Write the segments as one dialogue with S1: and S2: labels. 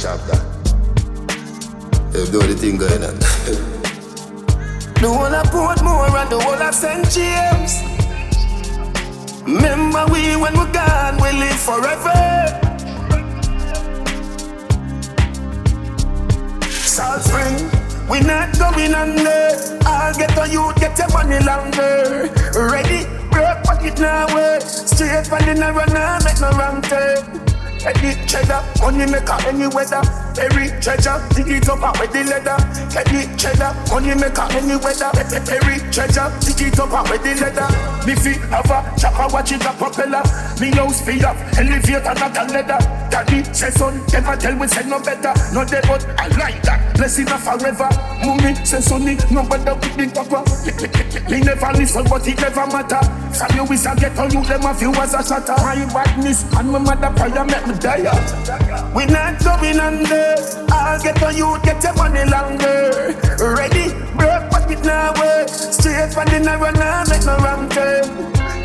S1: shop that. You do the thing going on.
S2: the whole of Portmore and the whole of St. James. Remember we when we're gone, we live forever. Salt Spring, we not going under. I'll get on you, get your money longer. Ready, broke pocket now, way. Straight from the narrow, now make no wrong turn. Eddie cheddar, money maker any weather. Perry treasure, dig it up out with the leather. Eddie cheddar, money maker any weather. Perry treasure, dig it up out with the leather. Me fi have a chopper watching the propeller. Me house fi up, elevator not a leather. Daddy say son, never tell we say no better. No day but I like that. Blessing a forever. Mummy say sonny, no better with the papa. Me never listen but it never matter. From you is a get on you, them a few as a shatter. My badness and my mother prayer make me die. We not going under. I'll get on you, get your money longer. Ready, broke pocket now work. Straight from the narrow now make no wrong turn.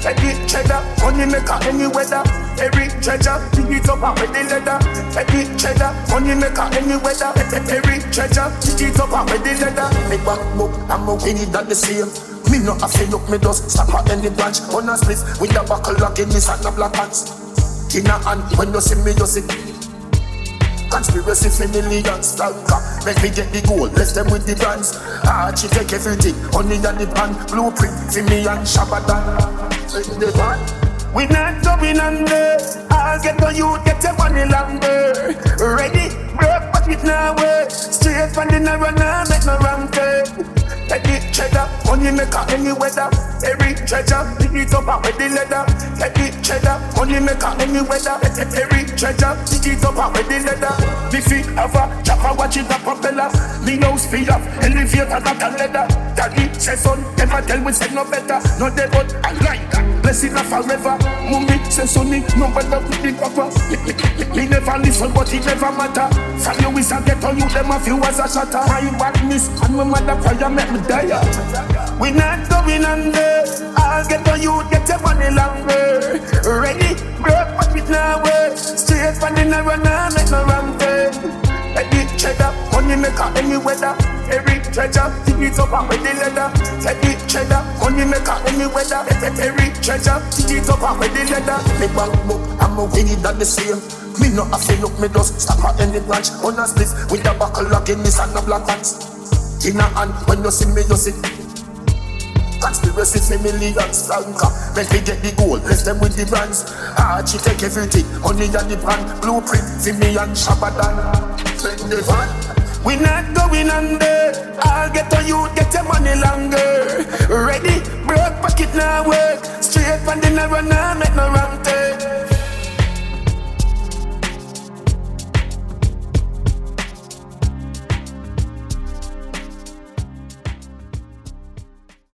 S2: Eddie cheddar, money maker any weather. Every treasure, dig it up out with the leather. Eddie cheddar, money maker any weather. Every treasure, dig it up out with the leather. Me back book, I'm a winnie that the same. Me no a feel look me dust Stop at any branch On a split With a buckle lock in this and a black pants In a hand When you see me you see Conspiracy for millions Stalker Make me get the gold Left them with the brands Archie take everything Honey and the pan Blueprint For me and Shabadan The we not going under. I'll get on you, get your money longer. Ready, broke, but it now work. Straight from the narrow, now make no wrong turn. Take the cheddar, money maker any weather. Every treasure, dig it up out with the leather. The cheddar, money maker any weather. Every treasure, dig it up out with the leather. Feet have a chopper watching the propeller. Me house feel up, elevator not a leather. Daddy say son, never tell we say no better. No day but I like that. Blessing of forever. Mummy say sonny, no better with the papa. Me never listen, but it never matter. From you is a get on you, them a few as a shatter. My badness and my mother prayer make me die. We not going under. I'll get on you, get your money longer. Ready, broke, but it now work. Straight from the narrow, now make no wrong turn. Eddie cheddar, money maker any weather. Every treasure, dig it up and with the leather. Eddie cheddar, money maker any weather. Every treasure, dig it up and with the leather. Me bank book, I'm a winnie that the same. Me no a feel look me dust Stop at any branch On a split With a buckle lock in this and a black pants In a hand When you see me you see Conspiracy for millions Make me get the gold Left them with the brands Archie take everything Honey and the pan Blueprint for me and Shabadan we not going under. I'll get on you, get your money longer. Ready, broke pocket now work. Straight from the narrow now, make no wrong turn.